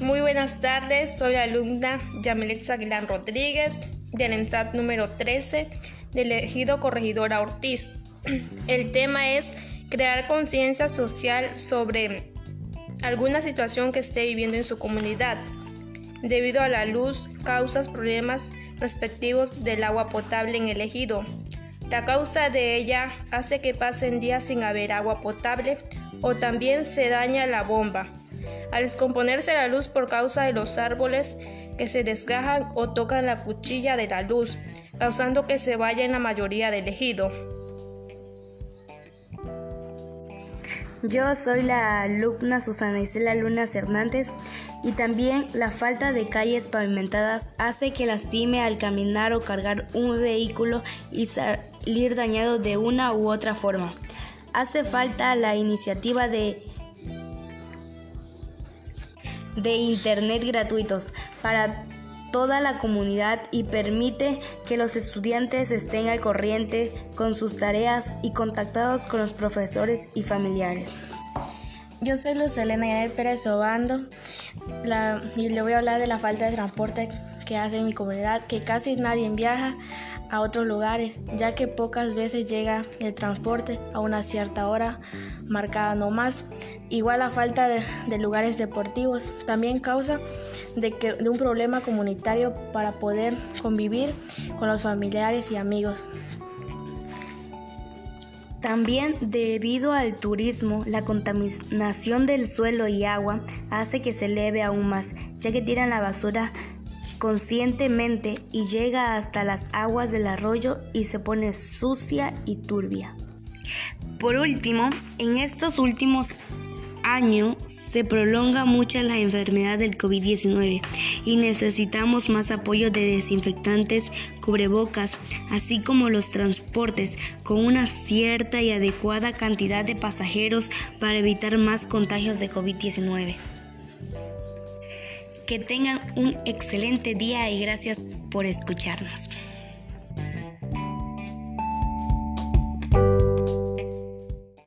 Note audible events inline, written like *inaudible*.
Muy buenas tardes, soy la alumna Yamelet Aguilar Rodríguez del ENSAT número 13 del ejido Corregidora Ortiz. *clears throat* El tema es crear conciencia social sobre alguna situación que esté viviendo en su comunidad. Debido a la luz, causas problemas respectivos del agua potable en el ejido. La causa de ella hace que pasen días sin haber agua potable o también se daña la bomba. Al descomponerse la luz por causa de los árboles que se desgajan o tocan la cuchilla de la luz, causando que se vaya en la mayoría del ejido. Yo soy la alumna Susana Isela Luna Hernández y también la falta de calles pavimentadas hace que lastime al caminar o cargar un vehículo y salir dañado de una u otra forma. Hace falta la iniciativa de de internet gratuitos para toda la comunidad y permite que los estudiantes estén al corriente con sus tareas y contactados con los profesores y familiares. Yo soy Luz Elena Pérez Obando y le voy a hablar de la falta de transporte que hace en mi comunidad, que casi nadie viaja a otros lugares, ya que pocas veces llega el transporte a una cierta hora marcada no más. Igual la falta de, lugares deportivos también causa de, que, de un problema comunitario para poder convivir con los familiares y amigos. También debido al turismo, la contaminación del suelo y agua hace que se eleve aún más, ya que tiran la basura conscientemente y llega hasta las aguas del arroyo y se pone sucia y turbia. Por último, en estos últimos años se prolonga mucho la enfermedad del COVID-19 y necesitamos más apoyo de desinfectantes, cubrebocas, así como los transportes con una cierta y adecuada cantidad de pasajeros para evitar más contagios de COVID-19. Que tengan un excelente día y gracias por escucharnos.